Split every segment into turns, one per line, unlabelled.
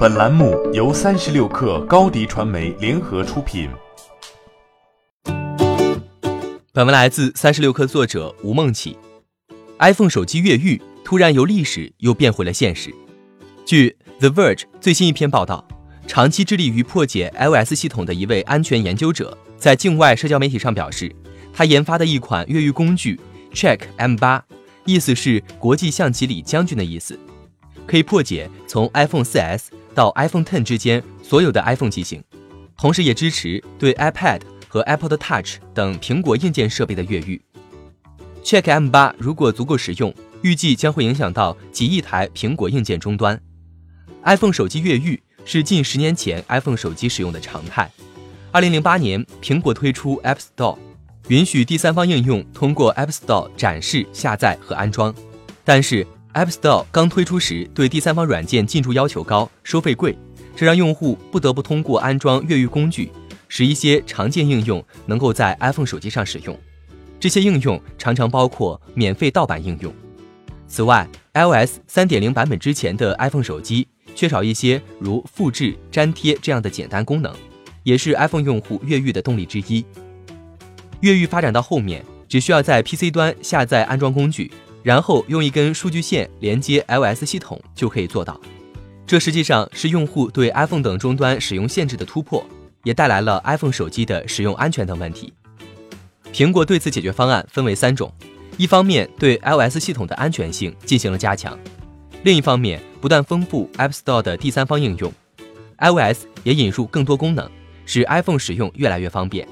本栏目由三十六氪高低传媒联合出品。
本文来自三十六氪作者吴梦起。iPhone 手机越狱，突然由历史又变回了现实。据 The Verge 最新一篇报道，长期致力于破解 iOS 系统的一位安全研究者，在境外社交媒体上表示，他研发的一款越狱工具 Check M8，意思是国际象棋里将军的意思，可以破解从 iPhone 4S。到 iPhone Ten 之间所有的 iPhone 机型，同时也支持对 iPad 和 Apple 的 Touch 等苹果硬件设备的越狱。Check M8 如果足够实用，预计将会影响到几亿台苹果硬件终端。iPhone 手机越狱是近十年前 iPhone 手机使用的常态。2008年，苹果推出 App Store，允许第三方应用通过 App Store 展示、下载和安装，但是。App Store 刚推出时，对第三方软件进驻要求高，收费贵，这让用户不得不通过安装越狱工具，使一些常见应用能够在 iPhone 手机上使用。这些应用常常包括免费盗版应用。此外，iOS 3.0版本之前的 iPhone 手机缺少一些如复制、粘贴这样的简单功能，也是 iPhone 用户越狱的动力之一。越狱发展到后面，只需要在 PC 端下载安装工具。然后用一根数据线连接 iOS 系统就可以做到，这实际上是用户对 iPhone 等终端使用限制的突破，也带来了 iPhone 手机的使用安全等问题。苹果对此解决方案分为三种：一方面对 iOS 系统的安全性进行了加强，另一方面不断丰富 App Store 的第三方应用，iOS 也引入更多功能，使 iPhone 使用越来越方便。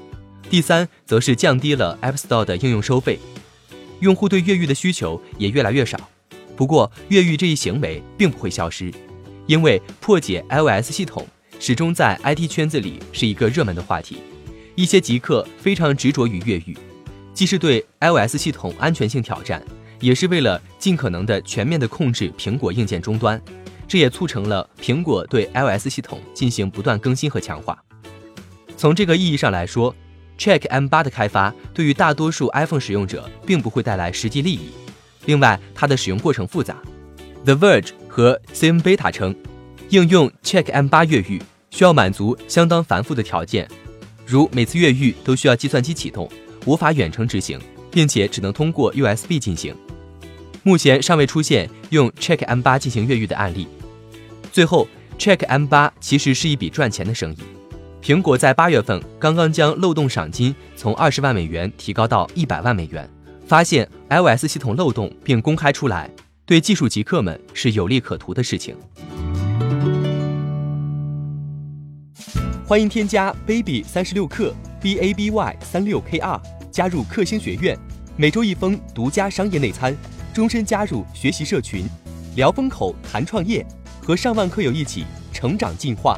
第三，则是降低了 App Store 的应用收费。用户对越狱的需求也越来越少，不过越狱这一行为并不会消失，因为破解 iOS 系统始终在 IT 圈子里是一个热门的话题。一些极客非常执着于越狱，既是对 iOS 系统安全性挑战，也是为了尽可能的全面的控制苹果硬件终端。这也促成了苹果对 iOS 系统进行不断更新和强化。从这个意义上来说。Check M8 的开发对于大多数 iPhone 使用者并不会带来实际利益。另外，它的使用过程复杂。The Verge 和 CMBeta 称，应用 Check M8 越狱需要满足相当繁复的条件，如每次越狱都需要计算机启动，无法远程执行，并且只能通过 USB 进行。目前尚未出现用 Check M8 进行越狱的案例。最后，Check M8 其实是一笔赚钱的生意。苹果在八月份刚刚将漏洞赏金从二十万美元提高到一百万美元，发现 iOS 系统漏洞并公开出来，对技术极客们是有利可图的事情。欢迎添加 baby 三十六克 b a b y 三六 k r 加入克星学院，每周一封独家商业内参，终身加入学习社群，聊风口谈创业，和上万课友一起成长进化。